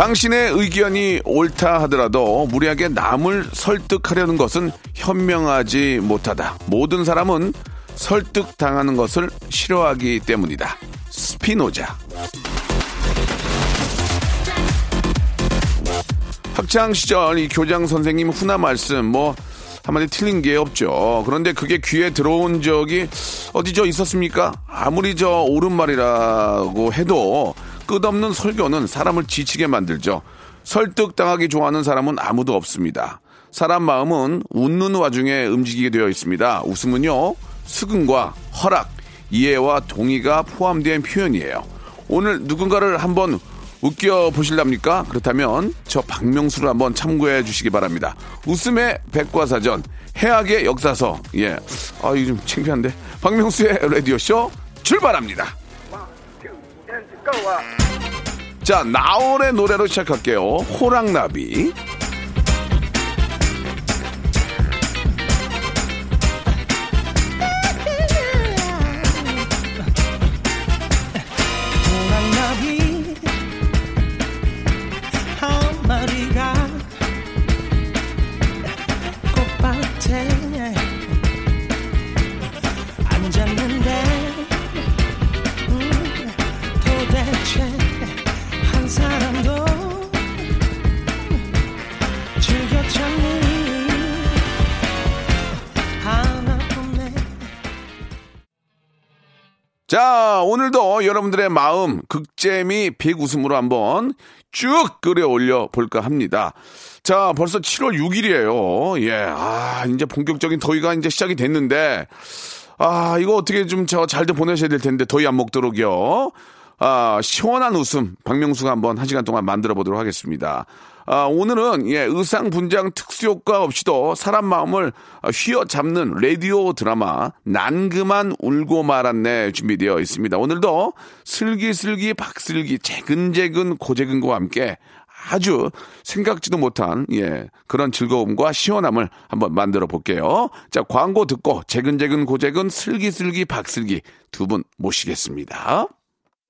당신의 의견이 옳다 하더라도 무리하게 남을 설득하려는 것은 현명하지 못하다. 모든 사람은 설득당하는 것을 싫어하기 때문이다. 스피노자. 학창 시절 이 교장 선생님 훈화 말씀 뭐 한마디 틀린 게 없죠. 그런데 그게 귀에 들어온 적이 어디죠 있었습니까? 아무리 저 옳은 말이라고 해도 끝없는 설교는 사람을 지치게 만들죠. 설득당하기 좋아하는 사람은 아무도 없습니다. 사람 마음은 웃는 와중에 움직이게 되어 있습니다. 웃음은요, 수긍과 허락, 이해와 동의가 포함된 표현이에요. 오늘 누군가를 한번 웃겨 보실랍니까? 그렇다면 저 박명수를 한번 참고해 주시기 바랍니다. 웃음의 백과사전, 해악의 역사서. 예. 아, 이거 좀 창피한데. 박명수의 라디오쇼 출발합니다. 자, 나월의 노래로 시작할게요. 호랑나비 자, 오늘도 여러분들의 마음, 극재미, 빅웃음으로 한번 쭉 끌어 올려 볼까 합니다. 자, 벌써 7월 6일이에요. 예, 아, 이제 본격적인 더위가 이제 시작이 됐는데, 아, 이거 어떻게 좀 저 잘들 보내셔야 될 텐데, 더위 안 먹도록요. 아, 시원한 웃음, 박명수가 한번 한 시간 동안 만들어 보도록 하겠습니다. 아, 오늘은, 예, 의상 분장 특수효과 없이도 사람 마음을 휘어잡는 라디오 드라마, 난 그만 울고 말았네 준비되어 있습니다. 오늘도 슬기슬기 박슬기 재근재근 고재근과 함께 아주 생각지도 못한, 예, 그런 즐거움과 시원함을 한번 만들어 볼게요. 자, 광고 듣고 재근재근 고재근 슬기슬기 박슬기 두 분 모시겠습니다.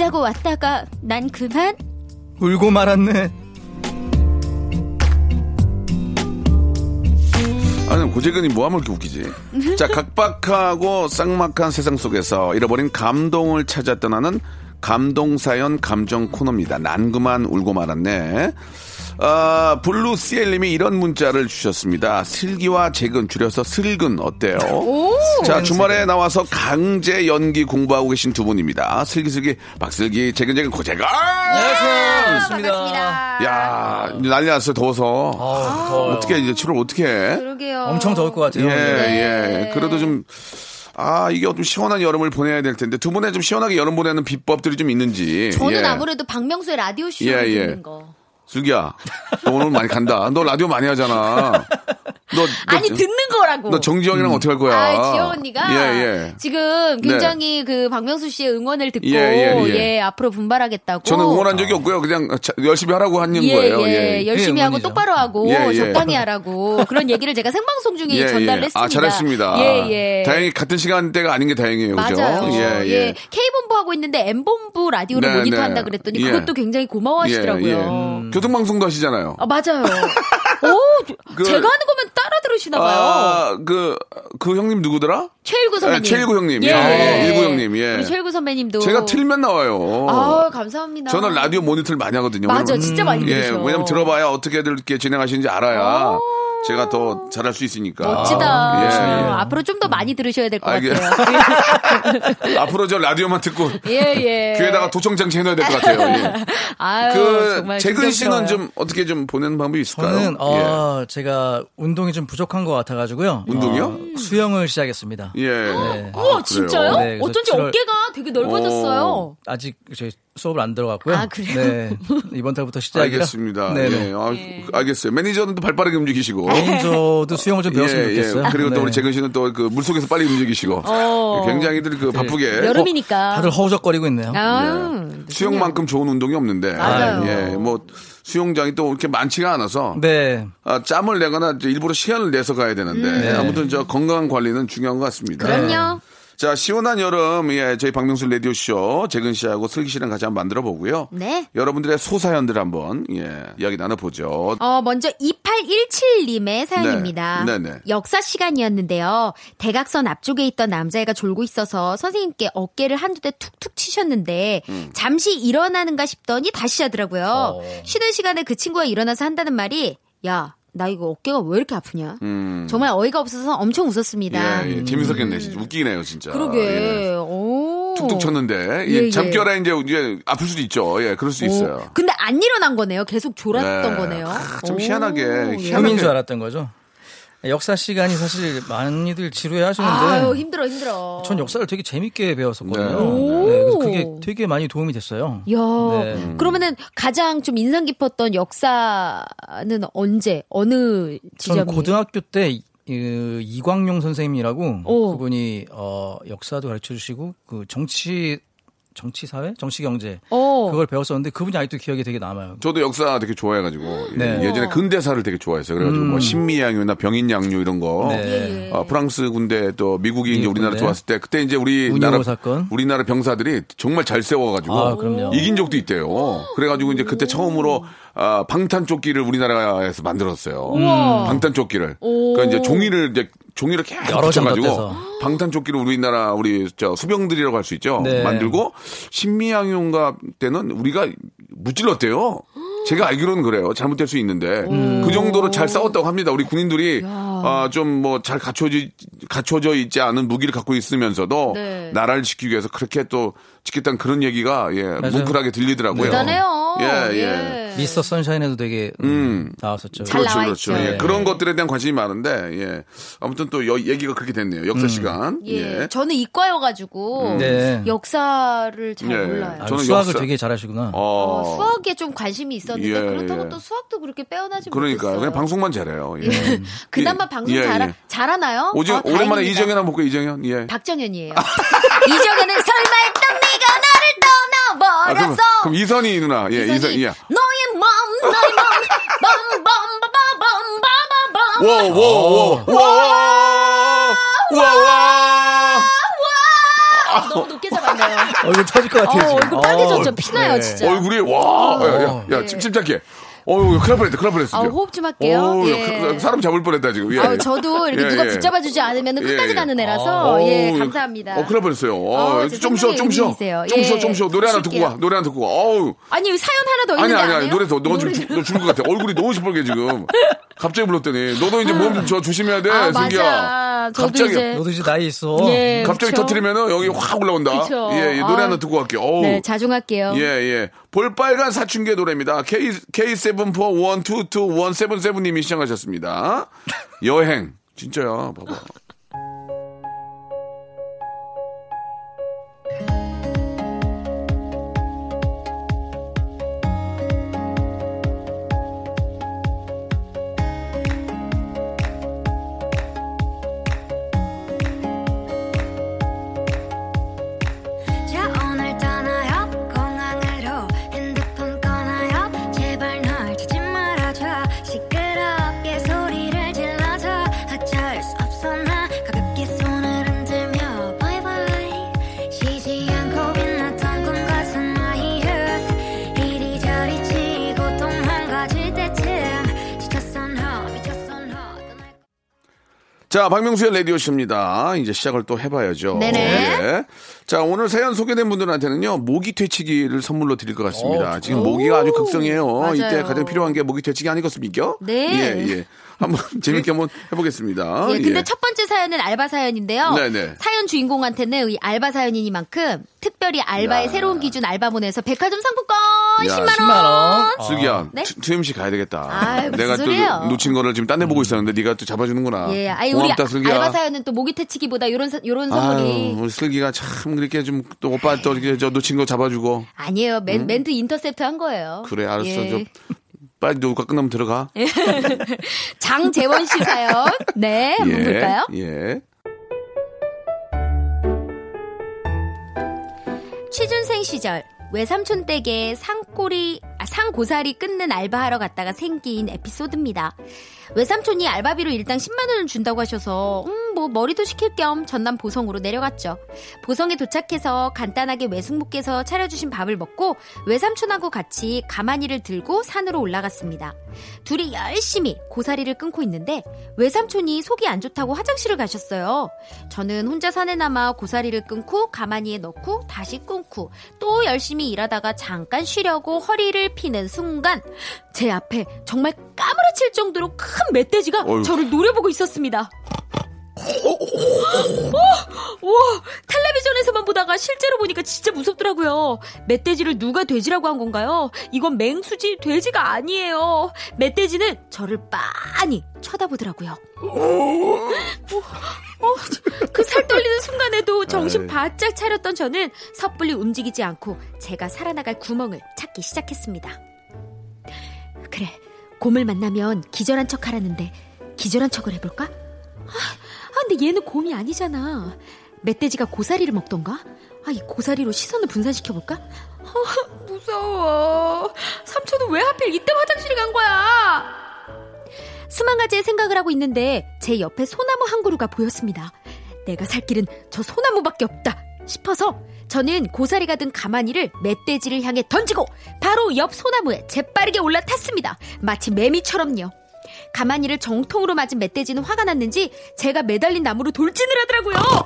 웃자고 왔다가 난 그만 울고 말았네 아니, 고재근이 뭐하면 이렇게 웃기지? 자, 각박하고 삭막한 세상 속에서 잃어버린 감동을 찾아 떠나는 감동사연 감정 코너입니다. 난 그만 울고 말았네. 아, 블루 CL님이 이런 문자를 주셨습니다. 슬기와 재근 줄여서 슬근 어때요? 자, 주말에 나와서 강제 연기 공부하고 계신 두 분입니다. 슬기슬기, 박슬기, 재근재근 고재근. 반갑습니다. 야, 난리 났어요. 더워서. 더워요. 어떻게 이제 7월 어떻게 해? 그러게요. 엄청 더울 것 같아요 예, 네. 예. 그래도 좀, 아, 이게 좀 시원한 여름을 보내야 될 텐데, 두 분의 좀 시원하게 여름 보내는 비법들이 좀 있는지. 저는 예. 아무래도 박명수의 라디오 쇼 예, 예. 듣는 거. 슬기야, 너 오늘 많이 간다. 너 라디오 많이 하잖아. 너, 너, 아니 듣는 거라고. 너 정지영이랑 어떻게 할 거야? 아, 지영 언니가 예, 예. 지금 굉장히 그 박명수 씨의 응원을 듣고 예, 예, 예, 예. 앞으로 분발하겠다고. 저는 응원한 적이 없고요. 그냥 자- 열심히 하라고 하는 예, 거예요. 예, 열심히 하고. 똑바로 하고 예, 예. 적당히 하라고 그런 얘기를 제가 생방송 중에 예, 전달을 예. 했습니다. 아, 잘했습니다. 예, 예. 다행히 같은 시간대가 아닌 게 다행이에요. 그죠? 맞아요. 예, 예. K본부 하고 있는데 M본부 라디오를 네, 모니터한다 네. 그랬더니 예. 그것도 굉장히 고마워하시더라고요. 예, 예. 교통방송도 하시잖아요. 아, 맞아요. 오, 그- 제가 하는 거면 따라 들으시는 모르시나 봐요. 아, 그, 그 형님 누구더라? 최일구 선배님. 예, 최일구 형님. 예. 예, 일구 형님. 예. 우리 최일구 선배님도. 제가 틀면 나와요. 아 감사합니다. 저는 라디오 모니터를 많이 하거든요. 맞아, 왜냐면- 진짜 많이 예, 들으셔. 왜냐면 들어봐야 어떻게들 이렇게 진행하시는지 알아야 제가 더 잘할 수 있으니까. 멋지다. 예, 예. 앞으로 좀 더 많이 들으셔야 될것 알게- 같아요. 앞으로 저 라디오만 듣고 예, 예. 귀에다가 도청장치 해놔야 될 것 같아요. 예. 아유, 그 정말 재근 씨는. 좀 어떻게 좀 보내는 방법이 있을까요? 저는 예. 어, 제가 운동이 좀 부족한 것 같아가지고요. 운동이요? 어, 수영을 시작했습니다. 예. 네. 우와, 아, 진짜요? 네, 어쩐지 칠월- 어깨가 되게 넓어졌어요. 어. 아직 저희 수업을 안 들어갔고요. 아, 그래요? 네. 이번 달부터 시작이라. 알겠습니다. 네. 예. 아, 알겠어요. 매니저는 또 발빠르게 움직이시고. 개인저도 수영을 좀 배웠으면 예, 좋겠어요. 예. 그리고 또 네. 우리 재근 씨는 또 그 물속에서 빨리 움직이시고. 어. 굉장히들 그 바쁘게. 여름이니까. 다들 허우적거리고 있네요. 아, 예. 수영만큼 좋은 운동이 없는데. 맞아요. 예. 뭐 수영장이 또 이렇게 많지가 않아서 네. 아, 짬을 내거나 일부러 시간을 내서 가야 되는데 네. 아무튼 저 건강 관리는 중요한 것 같습니다. 그럼요. 자, 시원한 여름, 예, 저희 박명수 라디오쇼, 재근 씨하고 슬기 씨랑 같이 한번 만들어 보고요. 네. 여러분들의 소사연들 한번, 예, 이야기 나눠보죠. 어, 먼저 2817님의 사연입니다. 네, 네, 네. 역사 시간이었는데요. 대각선 앞쪽에 있던 남자애가 졸고 있어서 선생님께 어깨를 한두 대 툭툭 치셨는데 음. 잠시 일어나는가 싶더니 다시 하더라고요. 어. 쉬는 시간에 그 친구가 일어나서 한다는 말이 야, 나 이거 어깨가 왜 이렇게 아프냐? 음. 정말 어이가 없어서 엄청 웃었습니다. 예, 예, 재밌었겠네. 진짜 웃기네요, 진짜. 그러게. 예. 오. 툭툭 쳤는데, 예, 예, 예. 잠결에 이제, 이제 아플 수도 있죠. 예, 그럴 수 있어요. 오. 근데 안 일어난 거네요. 계속 졸았던 네. 거네요. 아, 좀 오, 희한하게, 예. 희한하게 꿈인 줄 알았던 거죠. 역사 시간이 사실 많이들 지루해 하시는데. 아유, 힘들어, 힘들어. 전 역사를 되게 재밌게 배웠었거든요. 네. 오. 네, 그래서 그게 되게 많이 도움이 됐어요. 야, 네. 그러면은 가장 좀 인상 깊었던 역사는 언제 어느 저는 지점이? 고등학교 때 이- 그 이광용 선생님이라고 오. 그분이 어 역사도 가르쳐 주시고 그 정치 정치 사회 정치 경제 어. 그걸 배웠었는데 그분이 아직도 기억에 되게 남아요. 저도 역사 되게 좋아해가지고 네. 예, 전에 근대사를 되게 좋아했어요. 그래가지고 뭐 신미양요나 병인양요 이런 거, 네. 어, 프랑스 군대 또 미국이 이제 우리나라 군대. 들어왔을 때 그때 이제 우리 나라 운이호 사건. 우리나라 병사들이 정말 잘 세워가지고 아, 그럼요. 이긴 적도 있대요. 그래가지고 이제 그때 처음으로 아, 방탄조끼를 우리나라에서 만들었어요. 방탄조끼를. 그러니까 이제 종이를 이제 종이를 계속 여러 장 붙여가지고. 방탄조끼를 우리나라 우리 저 수병들이라고 할 수 있죠. 네. 만들고 신미양용가 때는 우리가 무찔렀대요. 제가 알기로는 그래요. 잘못될 수 있는데 그 정도로 잘 싸웠다고 합니다. 우리 군인들이 아, 좀 뭐 잘 갖춰져 갖춰져 있지 않은 무기를 갖고 있으면서도 네. 나라를 지키기 위해서 그렇게 또 지켰다는 그런 얘기가 예 뭉클하게 들리더라고요. 대단해요. 예, 예. 미스터 선샤인에도 되게 음, 나왔었죠. 잘 그렇죠, 그렇죠. 예, 네. 그런 것들에 대한 관심이 많은데, 예. 아무튼 또 여- 얘기가 그렇게 됐네요. 역사 시간. 예. 예. 저는 이과여가지고 네. 역사를 잘 예. 몰라요. 아, 저는 수학을 역사- 되게 잘하시구나. 어, 어, 수학에 좀 관심이 있 었는데 예, 그렇다고 예. 또 수학도 그렇게 빼어나지 그러니까 못했어요. 그냥 방송만 잘해요. 예. 그나마 예, 방송 예, 잘 예. 잘하나요? 오징, 어, 오랜만에. 이정현 한번 볼까요, 이정현? 예. 박정현이에요. 이정현은 설마 했던 네가 나를 아, 그럼, 떠나버렸어. 그럼 이선희 누나. 예, 이선, 이선희, 예. 너의 맘, 너의 맘, 빰빰빠바밤, 와, 와, 와, 와, 와, 와. 아, 너무 높게 잡았네요. 얼굴 터질 것 어, 같아요. 지금. 얼굴 빨개졌죠. 어, 피나요, 네. 진짜. 얼굴이, 와. 야, 야, 야, 네. 찜찜짝해. 어우, 큰일 날 뻔했다, 큰일 날 뻔했어. 아. 호흡 좀 할게요. 어우, 예. 그- 사람 잡을 뻔했다, 지금. 예, 예. 저도 이렇게 예, 누가 예. 붙잡아주지 않으면 예, 끝까지 예. 가는 애라서, 어우, 예, 감사합니다. 어, 큰일 날 뻔했어요. 어, 어, 제좀 쉬어, 좀 쉬어. 좀 쉬어. 좀 쉬어. 노래 하나 듣고 쉴게요. 가. 노래 하나 듣고 가. 어우. 아니, 사연 하나 더 아니, 있는데 아니, 안 아니. 해요? 노래 더, 너 지금 너 죽을 것 같아. 얼굴이 너무 시뻘게, 지금. 갑자기 불렀더니. 너도 이제 몸 저 조심해야 돼, 아, 승기야. 저도 갑자기. 이제. 너도 이제 나이 있어. 예, 갑자기 그쵸? 터트리면은 여기 확 올라온다. 그쵸. 예, 예, 노래 아. 하나 듣고 갈게요. 어우. 네, 자중할게요. 예, 예. 볼빨간 사춘기의 노래입니다. K, K74122177님이 시청하셨습니다. 여행. 진짜야, 봐봐. 자, 박명수의 라디오쇼입니다. 이제 시작을 또 해봐야죠. 네네. 예. 자, 오늘 사연 소개된 분들한테는요, 모기 퇴치기를 선물로 드릴 것 같습니다. 지금 모기가 아주 극성이에요. 맞아요. 이때 가장 필요한 게 모기 퇴치기 아니겠습니까? 네. 예, 예. 한번 재밌게 한번 해보겠습니다. 예, 근데 예. 첫 번째 사연은 알바 사연인데요. 네네. 사연 주인공한테는 이 알바 사연이니만큼 특별히 알바의 야. 새로운 기준 알바몬에서 백화점 상품권 야, 10만 원. 10만 원. 슬기야, 네? two- two MC 가야 되겠다. 아이, 무슨 내가 또 소리예요. 놓친 거를 지금 딴 데 보고 있었는데 네가 또 잡아주는구나. 예, 아니 우리 고맙다, 슬기야. 알바 사연은 또 모기 퇴치기보다 요런 사- 요런 선물이 아유, 우리 슬기가 참 그렇게 좀 또 오빠 또 이렇게 저 놓친 거 잡아주고. 아니에요. 멘, 멘트 인터셉트 한 거예요. 그래, 알았어. 예. 저 빨리 녹화 끝나면 들어가. 장재원 씨 사연. 네, 한번 볼까요? 예. 취준생 시절 외삼촌 댁에 상꼬리 아, 상고사리 끊는 알바하러 갔다가 생긴 에피소드입니다. 외삼촌이 알바비로 일당 10만 원을 준다고 하셔서 음 뭐 머리도 식힐 겸 전남 보성으로 내려갔죠. 보성에 도착해서 간단하게 외숙모께서 차려주신 밥을 먹고 외삼촌하고 같이 가마니를 들고 산으로 올라갔습니다. 둘이 열심히 고사리를 끊고 있는데 외삼촌이 속이 안 좋다고 화장실을 가셨어요. 저는 혼자 산에 남아 고사리를 끊고 가마니에 넣고 다시 끊고 또 열심히 일하다가 잠깐 쉬려고 허리를 피는 순간 제 앞에 정말 까무러칠 정도로 큰 멧돼지가 어휴. 저를 노려보고 있었습니다. 와, 텔레비전에서만 보다가 실제로 보니까 진짜 무섭더라고요. 멧돼지를 누가 돼지라고 한 건가요? 이건 맹수지 돼지가 아니에요. 멧돼지는 저를 빤히 쳐다보더라고요. 그살 떨리는 순간에도 정신 아이. 바짝 차렸던 저는 섣불리 움직이지 않고 제가 살아나갈 구멍을 찾기 시작했습니다. 그래, 곰을 만나면 기절한 척 하라는데 기절한 척을 해볼까? 아, 아, 근데 얘는 곰이 아니잖아. 멧돼지가 고사리를 먹던가? 아, 이 고사리로 시선을 분산시켜볼까? 아, 무서워. 삼촌은 왜 하필 이때 화장실 간 거야? 수만 가지의 생각을 하고 있는데 제 옆에 소나무 한 그루가 보였습니다. 내가 살 길은 저 소나무밖에 없다 싶어서 저는 고사리가 든 가마니를 멧돼지를 향해 던지고 바로 옆 소나무에 재빠르게 올라탔습니다. 마치 매미처럼요. 가마니를 정통으로 맞은 멧돼지는 화가 났는지 제가 매달린 나무로 돌진을 하더라고요.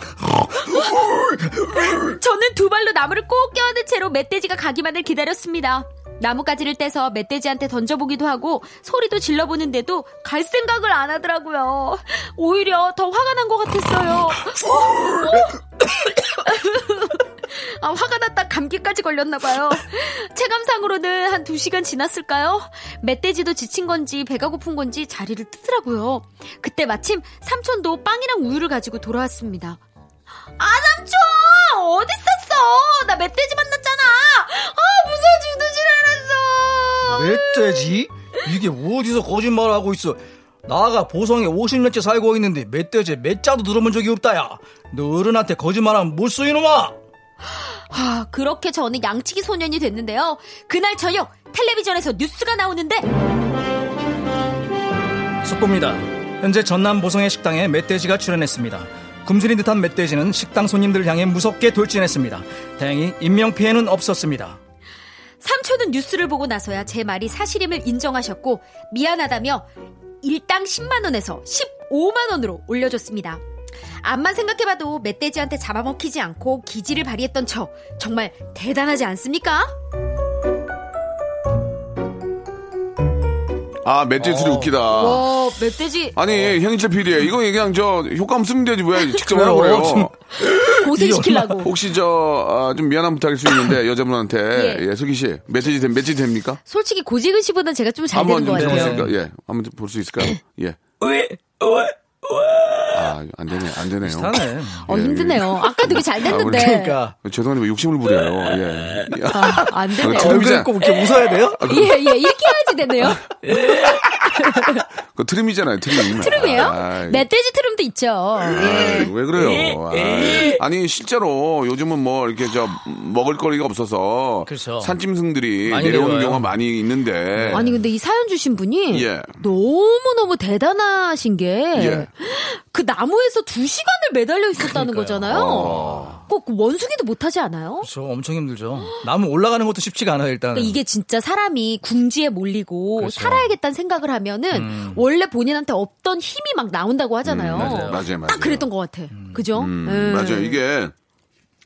저는 두 발로 나무를 꼭 껴안은 채로 멧돼지가 가기만을 기다렸습니다. 나뭇가지를 떼서 멧돼지한테 던져보기도 하고 소리도 질러보는데도 갈 생각을 안 하더라고요. 오히려 더 화가 난 것 같았어요. 아, 화가 났다 감기까지 걸렸나봐요. 체감상으로는 한두 시간 지났을까요? 멧돼지도 지친 건지 배가 고픈 건지 자리를 뜨더라고요. 그때 마침 삼촌도 빵이랑 우유를 가지고 돌아왔습니다. 아, 삼촌! 어디 있었어? 나 멧돼지 만났잖아! 아, 무서워 죽는 줄 알았어! 멧돼지? 이게 어디서 거짓말하고 있어? 나가 보성에 50년째 살고 있는데 멧돼지 몇 자도 들어본 적이 없다야. 너 어른한테 거짓말하면 못 써, 이놈아! 아, 그렇게 저는 양치기 소년이 됐는데요. 그날 저녁 텔레비전에서 뉴스가 나오는데 속보입니다. 현재 전남 보성의 식당에 멧돼지가 출연했습니다. 굶주린 듯한 멧돼지는 식당 손님들을 향해 무섭게 돌진했습니다. 다행히 인명피해는 없었습니다. 삼촌은 뉴스를 보고 나서야 제 말이 사실임을 인정하셨고 미안하다며 일당 10만 원에서 15만 원으로 올려줬습니다. 암만 생각해봐도 멧돼지한테 잡아먹히지 않고 기지를 발휘했던 저 정말 대단하지 않습니까? 아, 멧돼지 소리 웃기다. 와 멧돼지 아니, 현인철 PD에 이거 그냥 저 효과음 쓰면 되지 왜 직접 하라고 그래요? 고생시키려고 혹시 저, 아, 좀 미안한 부탁일 수 있는데, 여자분한테. 예. 예, 슬기 씨. 멧돼지, 됨- 멧돼지 됩니까? 솔직히 고재근 씨보다 제가 좀잘 한번 되는 것좀 같아요. 해보실까요? 예. 한번 볼 수 있을까요? 예. 아, 안 되네, 안 되네요. 비슷하네. 어 예, 힘드네요. 아까 되게 잘 됐는데 그러니까. 죄송한데 왜 욕심을 부려요? 예. 아, 안 되네요. 아. 얼굴 꼭 이렇게 웃어야 돼요? 예, 예, 이렇게 해야지 되네요. 그 트림이잖아요, 트림. 트름이에요? 아이, 멧돼지 트름도 있죠. 예. 왜 그래요? 아이. 아니, 실제로 요즘은 뭐 이렇게 저 먹을 거리가 없어서 그렇죠. 산짐승들이 내려오는. 경우가 많이 있는데. 아니 근데 이 사연 주신 분이 예. 너무 너무 대단하신 게 예. 그 나무에서 두 시간을 매달려 있었다는 그러니까요. 거잖아요. 어. 그 원숭이도 못 하지 않아요? 그렇죠. 엄청 힘들죠. 나무 올라가는 것도 쉽지가 않아요, 일단. 그러니까 이게 진짜 사람이 궁지에 몰리고 그렇죠. 살아야겠다는 생각을 하면은 원래 본인한테 없던 힘이 막 나온다고 하잖아요. 음, 맞아요. 맞아요, 맞아요. 딱 그랬던 것 같아. 그죠? 음, 예. 맞아요. 이게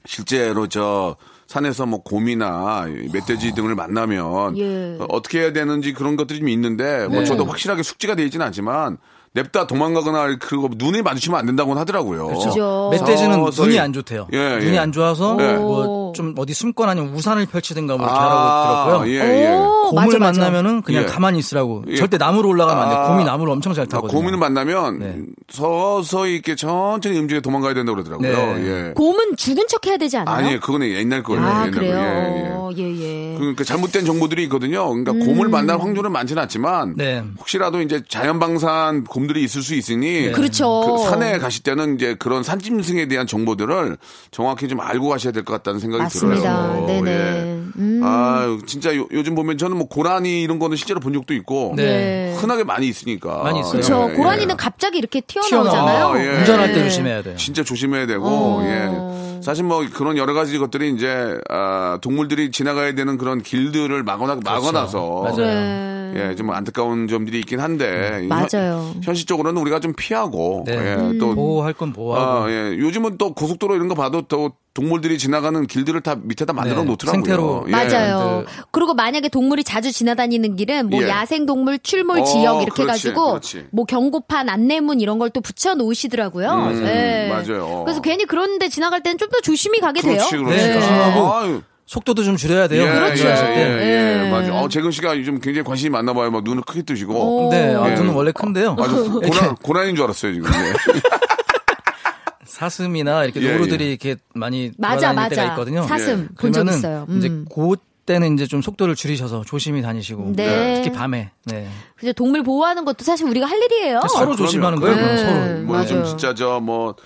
실제로 저 산에서 뭐 곰이나 멧돼지 등을 만나면 예. 어, 어떻게 해야 되는지 그런 것들이 좀 있는데 뭐 네. 저도 확실하게 숙지가 되어 있지는 않지만 냅다 도망가거나 그거 눈이 마주치면 안 된다고는 하더라고요. 그죠. 멧돼지는 서서히- 눈이 안 좋대요. 예, 눈이 예. 안 좋아서 예. 뭐좀 어디 숨거나 아니면 우산을 펼치든가 뭐 이렇게 아, 하라고 들었고요. 예, 예. 오, 곰을 맞아, 맞아. 만나면은 그냥 예. 가만히 있으라고. 예. 절대 나무로 올라가면 안 돼. 아. 곰이 나무를 엄청 잘 아, 타거든요. 곰을 만나면 네. 서서히 이렇게 천천히 움직여 도망가야 된다고 그러더라고요. 네. 예. 곰은 죽은 척 해야 되지 않아요? 아니, 그거는 옛날 거예요. 아, 옛날 그래요? 거. 예, 예. 예, 예. 그러니까 잘못된 정보들이 있거든요. 그러니까 곰을 만날 확률은 많지는 않지만 네. 혹시라도 이제 자연방산 곰 들이 있을 수 있으니 그렇죠. 그 산에 가실 때는 이제 그런 산짐승에 대한 정보들을 정확히 좀 알고 가셔야 될 것 같다는 생각이 맞습니다. 들어요. 네네. 예. 음. 아, 진짜 요, 즘 보면 저는 뭐 고라니 이런 거는 실제로 본 적도 있고 네. 흔하게 많이 있으니까. 많이 있어요. 그렇죠. 예, 고라니는 예. 갑자기 이렇게 튀어나오잖아요. 튀어나와. 예. 운전할 때 예. 조심해야 돼요. 진짜 조심해야 되고 어. 예. 사실 뭐 그런 여러 가지 것들이 이제 아, 동물들이 지나가야 되는 그런 길들을 막아놔 막아놔서 맞아요. 네. 예, 좀 안타까운 점들이 있긴 한데 맞아요. 현, 현실적으로는 우리가 좀 피하고 네. 예, 또 보호할 건 보호하고. 아, 예. 요즘은 또 고속도로 이런 거 봐도 또 동물들이 지나가는 길들을 다 밑에다 만들어 네. 놓더라고요. 생태로. 예. 맞아요. 네. 그리고 만약에 동물이 자주 지나다니는 길은 뭐 예. 야생 동물 출몰 어, 지역 이렇게 그렇지, 해가지고 그렇지. 뭐 경고판 안내문 이런 걸 또 붙여 놓으시더라고요. 음, 예. 맞아요. 그래서 괜히 그런데 지나갈 때는 좀 더 조심히 가게 그렇지, 돼요. 그렇지. 네, 조심하고. 아유. 속도도 좀 줄여야 돼요. 예, 그렇죠. 예. 예, 예, 예. 맞아요. 어, 재근 씨가 요즘 굉장히 관심이 많나 봐요. 막 눈을 크게 뜨시고. 오. 네, 아, 예. 눈은 원래 큰데요. 아주 이렇게 고난, 고난인 줄 알았어요, 지금. 예. 사슴이나 이렇게 예, 노루들이 예. 이렇게 많이 맞아, 돌아다닐 때가 맞아. 있거든요. 사슴 본적 그러면은 있어요. 이제 음. 그때는 이제 좀 속도를 줄이셔서 조심히 다니시고 네. 특히 밤에 네. 그래서 동물 보호하는 것도 사실 우리가 할 일이에요. 서로 그럼요. 조심하는 거예요. 네. 서로. 뭐 요즘 맞아요. 진짜 저 뭐,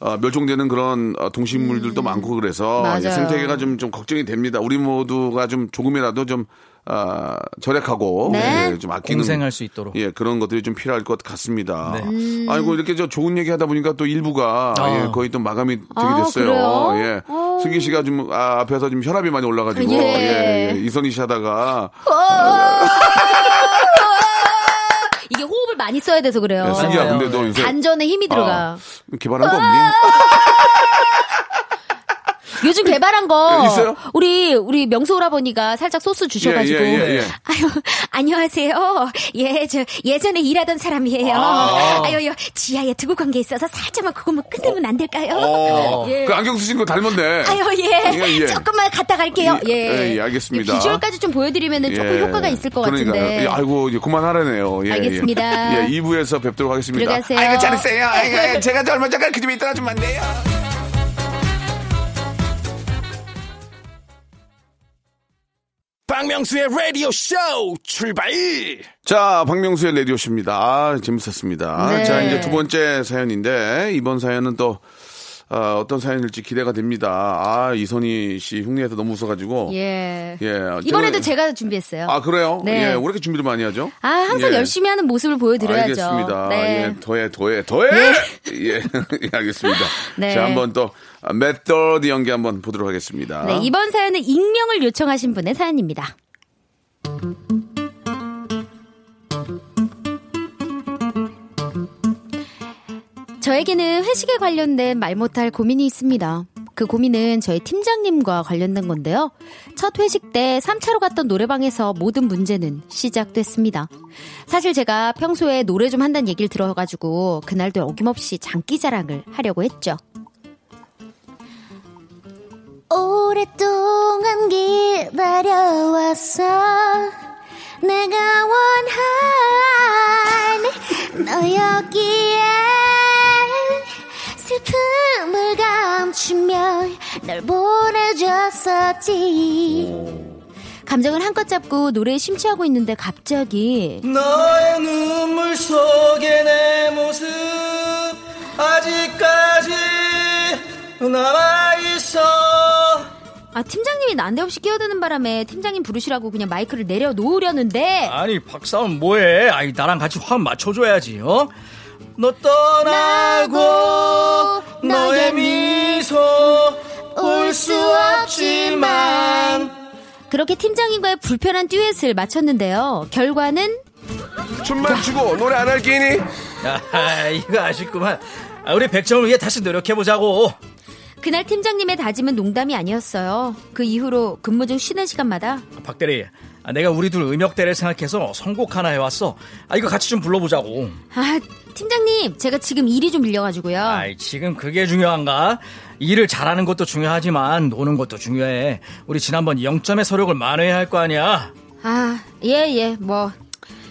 어, 멸종되는 그런 어, 동식물들도 많고 그래서 음. 예, 생태계가 좀, 좀 걱정이 됩니다. 우리 모두가 좀 조금이라도 좀, 아, 절약하고 네. 예, 좀 아끼는 공생할 수 있도록. 예, 그런 것들이 좀 필요할 것 같습니다. 네. 음. 아이고, 이렇게 저 좋은 얘기 하다 보니까 또 일부가 아. 예, 거의 또 마감이 되게 아, 됐어요. 그래요? 예. 어. 승기 씨가 좀, 아, 앞에서 좀 혈압이 많이 올라가지고, 예. 예, 예, 이선희 씨 하다가, 호흡을 많이 써야 돼서 그래요. 야, 승기야. 근데 너 요새 단전에 힘이 들어가. 아, 개발한 거 없니? 요즘 개발한 거 예, 있어요? 우리 우리 명수 오라버니가 살짝 소스 주셔가지고 예, 예, 예, 예. 아유 안녕하세요 예저 예전에 일하던 사람이에요 아. 아. 유요 지하에 두고 관계 있어서 살짝만 그거만 끝내면 안 될까요 어, 예. 그 안경 쓰신 거 닮았네. 아유 예, 예, 예. 조금만 갔다 갈게요 예, 알겠습니다. 비주얼까지 좀 보여드리면 은 조금 예. 효과가 있을 것 그러니까요. 같은데 예, 아이고, 이제 그만하라네요. 예, 알겠습니다. 예, 예, 2부에서 뵙도록 하겠습니다. 들어가세요. 아이고, 잘했어요. 아이고, 제가 저 얼마 전에 그 집에 있다가 좀 만나요. 박명수의 라디오 쇼 출발! 자, 박명수의 라디오 쇼입니다. 아, 재밌었습니다. 네. 자, 이제 두 번째 사연인데, 이번 사연은 또, 어, 떤 사연일지 기대가 됩니다. 아, 이선희 씨 흉내에서 너무 웃어가지고. 예 예. 이번에도 제가 준비했어요 아, 그래요? 네. 예, 왜 이렇게 준비를 많이 하죠? 아 항상 예. 열심히 하는 모습을 보여드려야죠 알겠습니다. 네. 예, 더해, 더해, 더해! 예, 예, 알겠습니다. 네. 자, 한번 또, 메더드 연기 한번 보도록 하겠습니다. 네, 이번 사연은 익명을 요청하신 분의 사연입니다. 저에게는 회식에 관련된 말 못할 고민이 있습니다. 그 고민은 저희 팀장님과 관련된 건데요. 첫 회식 때 3차로 갔던 노래방에서 모든 문제는 시작됐습니다. 사실 제가 평소에 노래 좀 한다는 얘기를 들어가지고 그날도 어김없이 장기 자랑을 하려고 했죠. 오랫동안 기다려왔어. 내가 원한 너였기에 슬픔을 감추며 널 보내줬었지. 감정을 한껏 잡고 노래에 심취하고 있는데 갑자기 너의 눈물 속에 내 모습 아직까지 남아있어 아 팀장님이 난데없이 끼어드는 바람에 팀장님 부르시라고 그냥 마이크를 내려놓으려는데 아니 박사원 뭐해 아이 나랑 같이 화음 맞춰줘야지 어? 너 떠나고 나고 너의 미소 볼 수 없지만 그렇게 팀장님과의 불편한 듀엣을 마쳤는데요. 결과는 춤만 추고 노래 안할 끼니? 아, 이거 아쉽구만. 아, 우리 백점을 위해 다시 노력해보자고. 그날 팀장님의 다짐은 농담이 아니었어요. 그 이후로 근무 중 쉬는 시간마다 박 대리, 아, 내가 우리 둘 음역대를 생각해서 선곡 하나 해왔어. 아, 이거 같이 좀 불러보자고. 아 팀장님 제가 지금 일이 좀 밀려가지고요. 아이, 지금 그게 중요한가? 일을 잘하는 것도 중요하지만 노는 것도 중요해. 우리 지난번 0점의 서력을 만회해야 할 거 아니야. 아 예 예 뭐.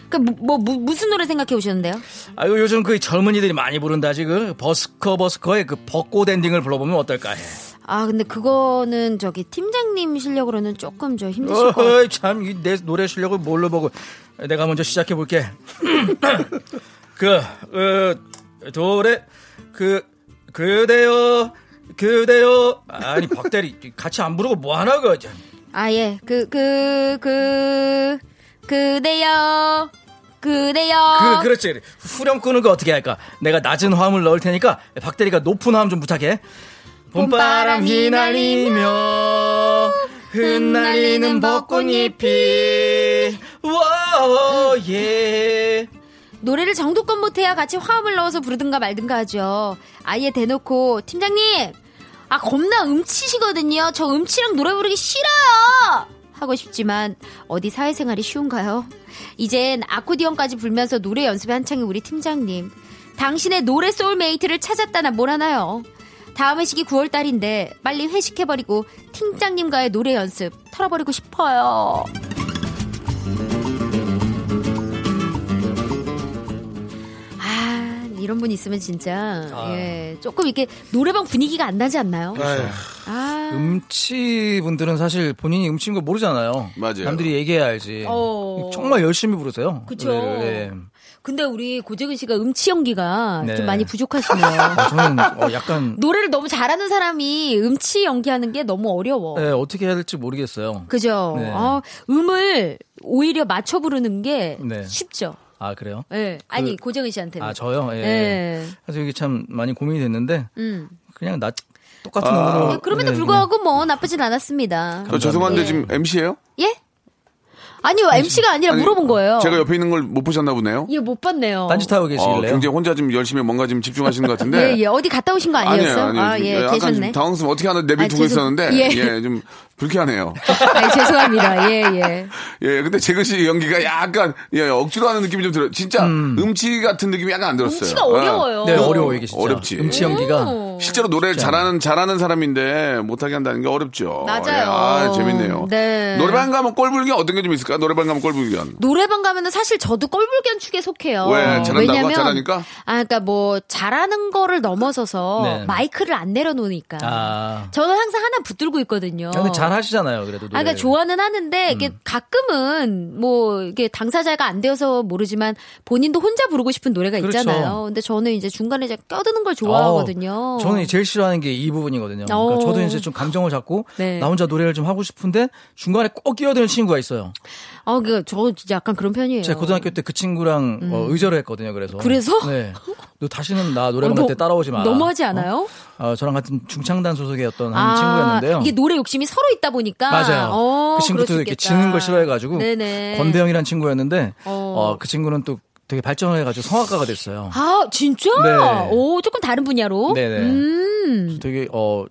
그, 뭐, 뭐, 무- 무슨 노래 생각해 오셨는데요? 아유, 요즘 그 젊은이들이 많이 부른다지. 그 버스커 버스커의 그 벚꽃 엔딩을 불러보면 어떨까 해. 아, 근데 그거는 저기 팀장님 실력으로는 조금 저 힘드실 것 같아요. 어이, 참, 이내 노래 실력을 뭘로 보고. 내가 먼저 시작해 볼게. 그, 어, 도래, 그, 그대여, 그대여. 아니, 박대리, 같이 안 부르고 뭐 하나, 그. 아, 예. 그, 그, 그, 그대여, 그대여. 그, 그렇지. 후렴 끄는 거 어떻게 할까? 내가 낮은 화음을 넣을 테니까 박대리가 높은 화음 좀 부탁해. 봄바람 휘날리며 흩날리는 벚꽃잎이 와, 예. 노래를 정도껏 못해야 같이 화음을 넣어서 부르든가 말든가 하죠. 아예 대놓고, 팀장님! 아, 겁나 음치시거든요. 저 음치랑 노래 부르기 싫어요! 하고 싶지만, 어디 사회생활이 쉬운가요? 이젠 아코디언까지 불면서 노래 연습에 한창인 우리 팀장님. 당신의 노래 소울메이트를 찾았다나 뭘 하나요? 다음 회식이 9월달인데, 빨리 회식해버리고, 팀장님과의 노래 연습 털어버리고 싶어요. 이런 분 있으면 진짜, 예, 조금 이렇게 노래방 분위기가 안 나지 않나요? 아, 음치 분들은 사실 본인이 음치인 걸 모르잖아요. 맞아요. 남들이 얘기해야 알지. 어. 정말 열심히 부르세요. 노래를, 예. 근데 우리 고재근 씨가 음치 연기가 네. 좀 많이 부족하시네요. 어, 저는 어, 약간 노래를 너무 잘하는 사람이 음치 연기하는 게 너무 어려워. 예, 어떻게 해야 될지 모르겠어요. 그죠? 네. 아, 음을 오히려 맞춰 부르는 게 네. 쉽죠. 아 그래요? 예. 아니, 그- 고재근 씨한테는. 아 저요. 예. 예. 그래서 이게 참 많이 고민이 됐는데 음. 그냥 나 똑같은 아. 음으로. 예, 그럼에도 네, 불구하고 뭐 나쁘진 않았습니다. 저 죄송한데 예. 지금 MC예요? 예? 아니요, MC가 아니라 물어본 거예요. 제가 옆에 있는 걸 못 보셨나 보네요. 예, 못 봤네요. 딴짓하고 어, 계시길래요. 굉장히 혼자 지금 열심히 뭔가 지금 집중하시는 것 같은데. 예, 예. 어디 갔다 오신 거 아니었어요? 아, 예, 약간 좀 계셨네. 당황스러워 어떻게 하나 내비두고 아, 있었는데 예. 예. 좀 불쾌하네요. 아, 죄송합니다. 예, 예. 예, 근데 재근 씨 연기가 약간 예, 억지로 하는 느낌이 좀 들어요. 진짜 음. 치 같은 느낌이 약간 안 들었어요. 음치가 어려워요. 네 어려워 이게 진짜. 어렵지. 음치 연기가. 오. 실제로 노래를 잘하는 잘하는 사람인데 못하게 한다는 게 어렵죠. 맞아요. 예, 아, 재밌네요. 네. 노래방 가면 꼴불견 어떤 게 좀 있을까? 노래방 가면 꼴불견. 노래방 가면은 사실 저도 꼴불견 축에 속해요. 왜? 잘한다고? 왜냐면 잘하니까? 아, 그러니까 뭐 잘하는 거를 넘어서서 네. 마이크를 안 내려놓으니까. 아. 저는 항상 하나 붙들고 있거든요. 근데 잘 하시잖아요. 그래도. 아, 그러니까 노래. 좋아는 하는데 이게 가끔은 뭐 이게 당사자가 안 되어서 모르지만 본인도 혼자 부르고 싶은 노래가 그렇죠. 있잖아요. 근데 저는 이제 중간에 이제 껴드는 걸 좋아하거든요. 어, 저는 제일 싫어하는 게 이 부분이거든요. 그러니까 어. 저도 이제 좀 감정을 잡고 네. 나 혼자 노래를 좀 하고 싶은데 중간에 꼭 끼어드는 친구가 있어요. 아, 그, 저 진짜 약간 그런 편이에요. 제가 고등학교 때 그 친구랑 어, 의절을 했거든요. 그래서. 음. 그래서? 네. 너 다시는 나 노래방 어, 갈때 따라오지 마라. 너무하지 않아요? 어? 어, 저랑 같은 중창단 소속의 어떤 한 친구였는데요. 이게 노래 욕심이 서로 있다 보니까. 맞아요. 어, 그 친구도 이렇게. 지는 걸 싫어해가지고 네네. 권대영이란 친구였는데 어. 어, 그 친구는 또 되게 발전을 해가지고 성악가가 됐어요. 아, 진짜? 네. 오, 조금 다른 분야로? 네네. 음. 되게 어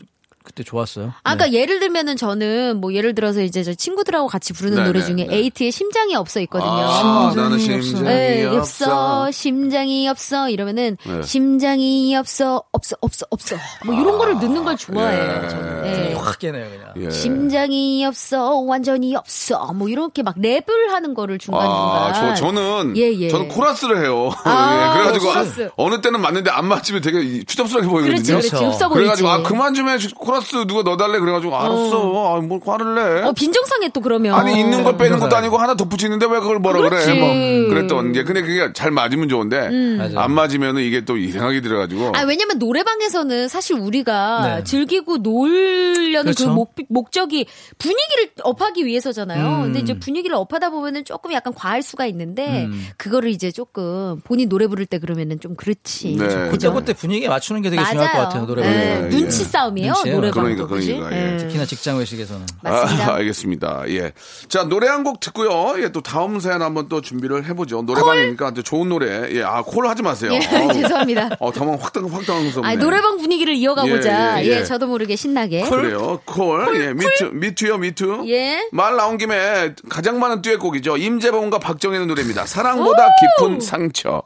그때 좋았어요. 아, 네. 그러니까 예를 들면은 저는 뭐 예를 들어서 이제 저 친구들하고 같이 부르는 네, 노래 네, 중에 네. 에이트의 심장이 없어 있거든요. 아, 나는 심장이 심장이 네, 없어. 없어 심장이 없어 이러면은 네. 심장이 없어 없어 없어 없어 뭐 이런 거를 넣는 걸 좋아해요. 예. 저는. 되게 네. 확 깨네요 그냥. 예. 심장이 없어 완전히 없어 뭐 이렇게 막 랩을 하는 거를 중간 아, 중간. 저, 저는, 예, 예. 저는 코러스를 해요. 아, 예, 그래가지고, 코러스. 아, 어느 때는 맞는데 안 맞으면 되게 추접스럽게 보이거든요. 그렇지 그렇지 그렇죠. 없어 보이지. 그래가지고, 아, 그만 좀 해. 코러스 누가 넣어달래. 그래가지고, 알았어. 아, 뭘 화를 내. 어 빈정상해 또 그러면. 아니, 있는 걸 빼는 것도. 아니고 하나 덧붙이는데 왜 그걸 뭐라 그렇지. 그래. 뭐, 그랬던 게. 근데 그게 잘 맞으면 좋은데, 맞아요. 안 맞으면은 이게 또 이상하게 들어가지고. 아, 왜냐면 노래방에서는 사실 우리가 네. 즐기고 놀려는 그 그렇죠. 목, 목적이 분위기를 업하기 위해서잖아요. 음. 근데 이제 분위기를 업하다 보면은 조금 약간 과할 수가 있는데 음. 그거를 이제 조금 본인 노래 부를 때 그러면은 좀 그렇지. 네. 그죠? 그때 그때 분위기에 맞추는 게 되게 중요할 것 같아요 노래방. 네, 예, 눈치 예. 싸움이에요. 눈치예요, 노래방 도 그러니까? 그러니까, 예. 예. 특히나 직장 외식에서는. 맞습니다. 아, 알겠습니다. 예. 자, 노래 한 곡 듣고요. 예, 또 다음 사연 한번 또 준비를 해보죠. 노래방이니까 또 좋은 노래. 예, 아, 콜 하지 마세요. 예, 어우. 죄송합니다. 어, 당황, 확, 당황, 확 당황스럽네. 아, 노래방 분위기를 이어가보자. 예, 예, 예, 예. 저도 모르게 신나게. 그래요. 콜. 예, 미투, 미투요, 미투. 예. 말 나온 김에 가장 많은 듀엣곡이죠. 임재범과 박정현의 노래입니다. 사랑보다 깊은 상처.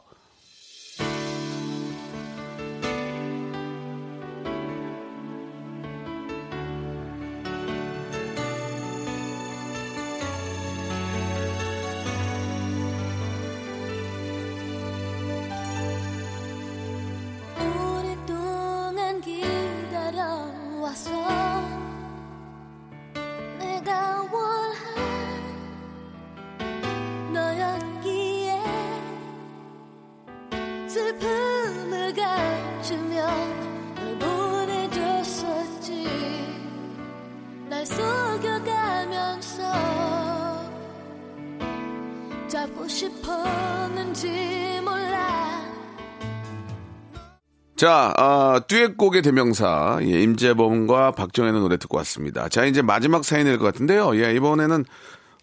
자, 아, 듀엣곡의 대명사, 예, 임재범과 박정현의 노래 듣고 왔습니다. 자, 이제 마지막 사연일 것 같은데요. 예, 이번에는,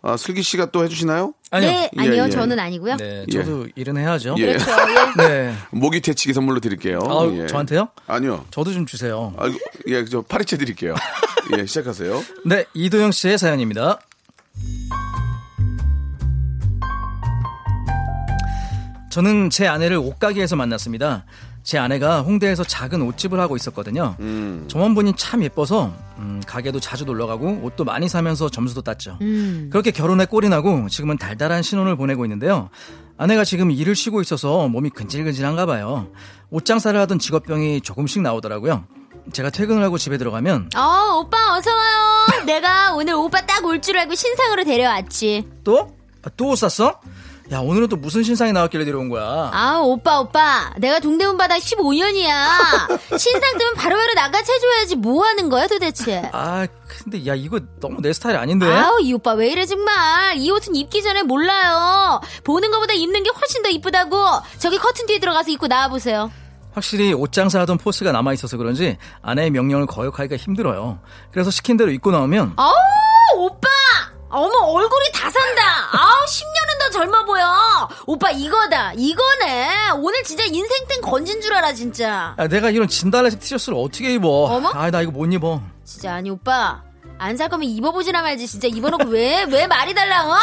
아, 슬기 씨가 또 해주시나요? 아니요. 네, 예, 아니요, 예. 저는 아니고요. 네, 저도 일은 해야죠. 예. 그렇죠. 예. 네. 모기 퇴치기 선물로 드릴게요. 아, 예. 저한테요? 아니요. 저도 좀 주세요. 아, 예, 저 파리채 드릴게요. 예, 시작하세요. 네, 이도영 씨의 사연입니다. 저는 제 아내를 옷가게에서 만났습니다. 제 아내가 홍대에서 작은 옷집을 하고 있었거든요. 저만 보니 참 예뻐서 음, 가게도 자주 놀러가고 옷도 많이 사면서 점수도 땄죠. 그렇게 결혼에 꼴이 나고 지금은 달달한 신혼을 보내고 있는데요. 아내가 지금 일을 쉬고 있어서 몸이 근질근질한가 봐요. 옷 장사를 하던 직업병이 조금씩 나오더라고요. 제가 퇴근을 하고 집에 들어가면 어, 오빠 어서 와요. 내가 오늘 오빠 딱 올 줄 알고 신상으로 데려왔지. 또? 아, 또옷 샀어? 야, 오늘은 또 무슨 신상이 나왔길래 데려온 거야? 아, 오빠 오빠. 내가 동대문 바다 15년이야. 신상 뜨면 바로바로 낚아채줘야지 뭐 하는 거야 도대체. 아, 근데 야, 이거 너무 내 스타일 아닌데? 아우 이 오빠 왜 이래 정말 이 옷은 입기 전에 몰라요 보는 것보다 입는 게 훨씬 더 이쁘다고 저기 커튼 뒤에 들어가서 입고 나와보세요 확실히 옷 장사하던 포스가 남아있어서 그런지 아내의 명령을 거역하기가 힘들어요. 그래서 시킨 대로 입고 나오면 아우 오빠 어머 얼굴이 다 산다 아우 10년은 더 젊어 보여 오빠 이거다 이거네 오늘 진짜 인생땡 건진 줄 알아 진짜 아, 내가 이런 진달래색 티셔츠를 어떻게 입어? 어머? 아, 나 이거 못 입어. 진짜 아니 오빠 안 살 거면 입어보지나 말지 진짜 입어놓고 왜 왜 말이 달라 어?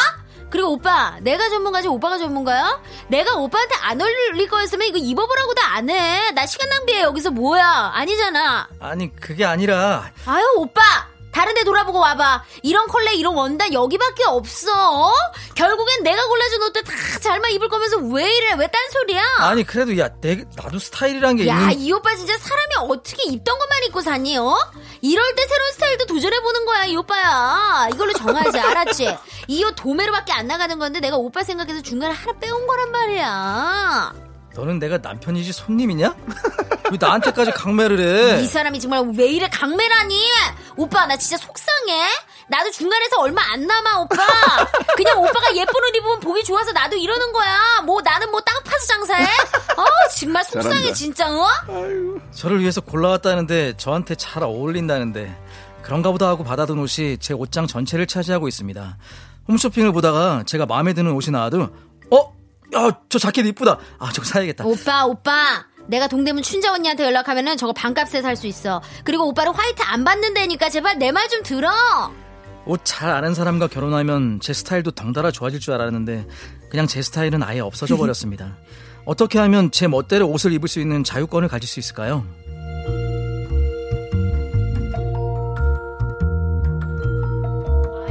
그리고 오빠 내가 전문가지 오빠가 전문가야? 내가 오빠한테 안 어울릴 거였으면 이거 입어보라고도 안 해. 나 시간 낭비해 여기서 뭐야? 아니잖아. 아니, 그게 아니라 아유 오빠 다른 데 돌아보고 와봐. 이런 컬레 이런 원단 여기밖에 없어. 어? 결국엔 내가 골라준 옷들 다 잘만 입을 거면서 왜 이래? 왜 딴소리야? 아니, 그래도 야, 내 나도 스타일이란 게 야, 있는 이 오빠 진짜 사람이 어떻게 입던 것만 입고 사니, 어? 이럴 때 새로운 스타일도 도전해보는 거야, 이 오빠야. 이걸로 정하지, 알았지? 이 옷 도매로밖에 안 나가는 건데 내가 오빠 생각해서 중간에 하나 빼온 거란 말이야. 너는 내가 남편이지 손님이냐? 왜 나한테까지 강매를 해? 이 사람이 정말 왜 이래 강매라니? 오빠, 나 진짜 속상해? 나도 중간에서 얼마 안 남아, 오빠. 그냥 오빠가 예쁜 옷 입으면 보기 좋아서 나도 이러는 거야. 뭐, 나는 뭐 땅 파서 장사해? 어, 정말 속상해, 잘한다. 진짜, 어? 저를 위해서 골라왔다는데 저한테 잘 어울린다는데 그런가 보다 하고 받아둔 옷이 제 옷장 전체를 차지하고 있습니다. 홈쇼핑을 보다가 제가 마음에 드는 옷이 나와도 어? 야, 저 자켓 이쁘다. 아, 저거 사야겠다. 오빠, 오빠. 내가 동대문 춘자 언니한테 연락하면은 저거 반값에 살 수 있어. 그리고 오빠는 화이트 안 받는다니까 제발 내 말 좀 들어. 옷 잘 아는 사람과 결혼하면 제 스타일도 덩달아 좋아질 줄 알았는데 그냥 제 스타일은 아예 없어져 버렸습니다. 어떻게 하면 제 멋대로 옷을 입을 수 있는 자유권을 가질 수 있을까요?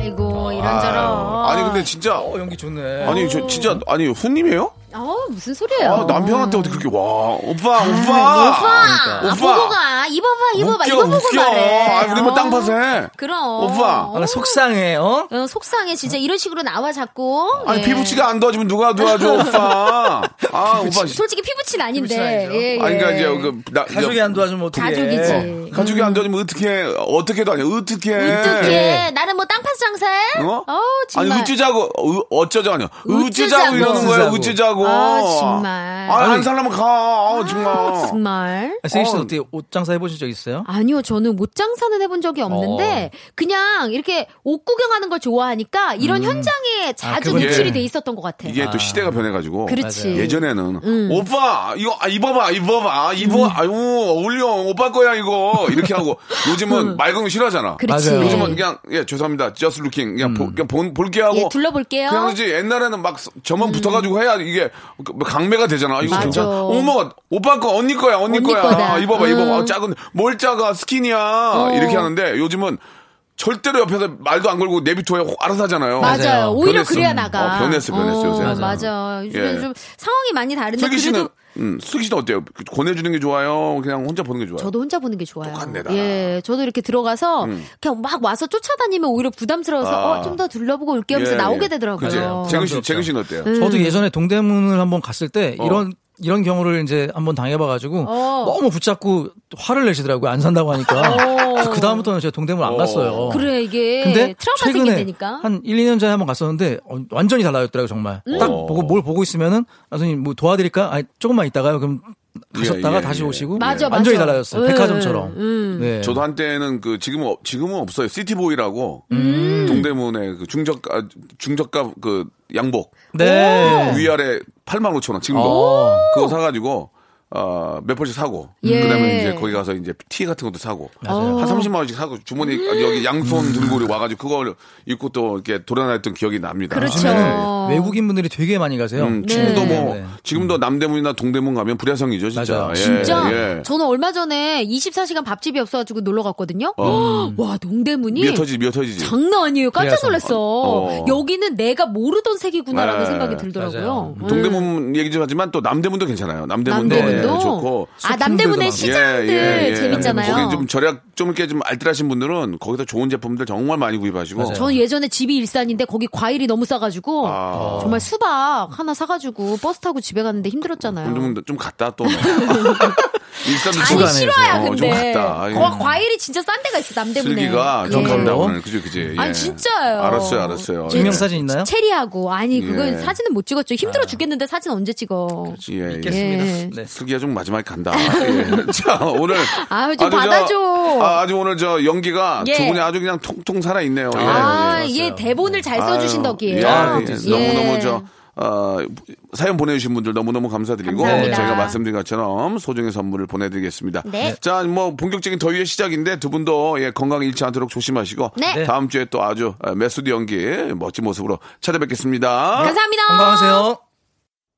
아이고 이런저런. 아유, 아니, 근데 진짜. 어, 연기 좋네. 아니, 저 진짜, 아니, 훈님이에요? 어 무슨 소리예요? 아, 남편한테 어떻게 그렇게, 와, 오빠, 오빠. 오빠, 아, 오빠. 보고 가. 입어봐, 입어봐, 웃겨, 이거 보고 웃겨. 말해. 아, 우리 뭐 어. 땅 파서 해. 그럼. 오빠. 아, 나 속상해, 어? 어, 속상해. 진짜 이런 식으로 나와 자꾸. 아니, 예. 피부치가 안 도와주면 누가 도와줘, 오빠. 아, 오빠. 솔직히 피부치는 아닌데. 아니죠. 예, 예. 아니, 그러니까 이제, 그, 나, 가족이 안 도와주면 어떻게 가족이지. 어, 가족이 안 도와주면 어떻게, 어떻게도 아니야, 어떻게. 어떡해. 나는 뭐 땅파스 장사해? 어? 어우, 정말. 아니, 어쩌자고, 어, 어쩌자고 이러는 거야, 어쩌자고. 아, 정말. 아, 안 살려면 가. 아, 정말. 정말. 아, 세희 씨는 어. 어떻게 옷 장사 해보신 적 있어요? 아니요, 저는 옷 장사는 해본 적이 없는데 그냥 이렇게 옷 구경하는 걸 좋아하니까 이런 현장에 자주 그건 노출이 예. 돼 있었던 것 같아. 이게 또 시대가 변해가지고. 그렇지. 예전에는 음. 오빠 이거 아, 입어봐 입어봐 입어 아유 어울려 오빠 거야 이거 이렇게 하고 요즘은 맑은 거 싫어하잖아. 음. 그렇지. 맞아요. 요즘은 그냥 예 죄송합니다 just looking 그냥, 보, 그냥 본- 볼게 하고 예, 둘러볼게요. 그냥 그지 옛날에는 막 저만 붙어가지고 해야 이게 강매가 되잖아. 이거 맞아. 괜찮아. 어머 오빠 거 언니 거야 언니, 언니 거야 거다. 아, 입어봐 음. 입어봐 아, 작은 뭘 작아 스키니야 이렇게 하는데 요즘은 절대로 옆에서 말도 안 걸고 내비토에 알아서 하잖아요. 맞아요. 맞아요. 오히려 변했어. 그래야 나가. 어, 변했어, 변했어, 요새. 맞아. 맞아요. 요즘에 예. 좀 상황이 많이 다른데 슬기 씨는 그래도 음, 슬기 씨는 어때요? 권해주는 게 좋아요? 그냥 혼자 보는 게 좋아요? 저도 혼자 보는 게 좋아요. 똑같네, 다. 예, 저도 이렇게 들어가서 그냥 막 와서 쫓아다니면 오히려 부담스러워서 아. 어, 좀 더 둘러보고 올게요 하면서 예, 나오게 예. 되더라고요. 그지? 재근 씨, 부담스럽죠. 재근 씨는 어때요? 음. 저도 예전에 동대문을 한번 갔을 때 어. 이런 이런 경우를 이제 한번 당해봐가지고 어. 너무 붙잡고 화를 내시더라고요. 안 산다고 하니까. 그래서 그 다음부터는 제가 동대문 안 어. 갔어요. 그래 이게 근데 트라우마 최근에 생긴다니까. 한 1, 2년 전에 한번 갔었는데 어, 완전히 달라졌더라고요, 정말. 딱 어. 보고 뭘 보고 있으면은 아, 선생님 뭐 도와드릴까? 아, 조금만 있다가요. 그럼 가셨다가 예, 예, 다시 예. 오시고 맞아, 완전히 맞아. 달라졌어요. 음, 백화점처럼. 음. 네. 저도 한때는 그 지금은 없- 지금은 없어요. 시티보이라고 음. 동대문에 그 중저가 중저가 그 양복 네. 위아래 8만 5천 원 지금도 어. 그거 사가지고 어, 몇 벌씩 사고 예. 그 다음에 이제 거기 가서 이제 티 같은 것도 사고 맞아요. 한 30만 원씩 사고 주머니 여기 양손 들고 와가지고 그걸 입고 또 이렇게 돌아다녔던 기억이 납니다. 그렇죠. 네. 외국인 분들이 되게 많이 가세요. 음, 지금도 네. 뭐 네. 지금도 남대문이나 동대문 가면 불야성이죠 진짜. 맞아요. 예, 진짜 예. 저는 얼마 전에 24시간 밥집이 없어가지고 놀러 갔거든요. 와 동대문이 미어 터지지 미어 터지지. 장난 아니에요. 깜짝. 놀랐어. 어. 여기는 내가 모르던 색이구나라는 네. 생각이 들더라고요. 음. 동대문 얘기 좀 하지만 또 남대문도 괜찮아요. 남대문도, 남대문 도 예, 좋고. 아 남대문의 시장들 재밌잖아요. 거기 좀 절약 좀 이렇게 좀 알뜰하신 분들은 거기서 좋은 제품들 정말 많이 구입하시고. 맞아요. 저는 예전에 집이 일산인데 거기 과일이 너무 싸가지고 아. 정말 수박 하나 사가지고 버스 타고 집에 갔는데 힘들었잖아요. 좀, 좀 갔다 또. 일산도 아니 좀 싫어요 어, 좀 근데 갔다. 예. 거- 과일이 진짜 싼 데가 있어 남대문에 슬기가 좀 예. 간다 오늘. 그지 그지. 예. 아니 진짜요 알았어요 알았어요. 증명 사진 있나요? 체리하고 아니 그건 예. 사진은 못 찍었죠 힘들어 죽겠는데 사진 언제 찍어 예, 예. 있겠습니다. 예. 네. 슬기 가 좀 마지막에 간다. 예. 자, 오늘. 아유, 좀 아주 저- 받아줘. 아, 아주 오늘 저 연기가 예. 두 분이 아주 그냥 통통 살아있네요. 예. 아, 예, 얘 맞아요. 대본을 잘 써주신 아유, 덕이에요. 예, 아, 예. 너무너무 예. 저, 어, 사연 보내주신 분들 너무너무 감사드리고 감사합니다. 저희가 말씀드린 것처럼 소정의 선물을 보내드리겠습니다. 네. 자, 뭐 본격적인 더위의 시작인데 두 분도 예, 건강 잃지 않도록 조심하시고 네. 다음 주에 또 아주 어, 메소드 연기 멋진 모습으로 찾아뵙겠습니다. 감사합니다. 건강하세요.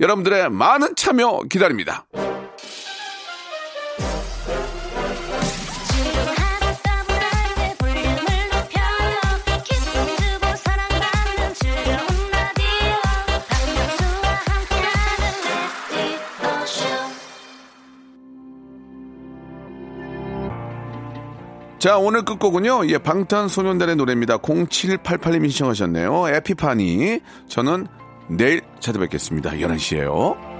여러분들의 많은 참여 기다립니다. 자, 오늘 끝곡은요. 예, 방탄소년단의 노래입니다. 0788님이 신청하셨네요. 에피파니. 저는 내일 찾아뵙겠습니다. 11시에요.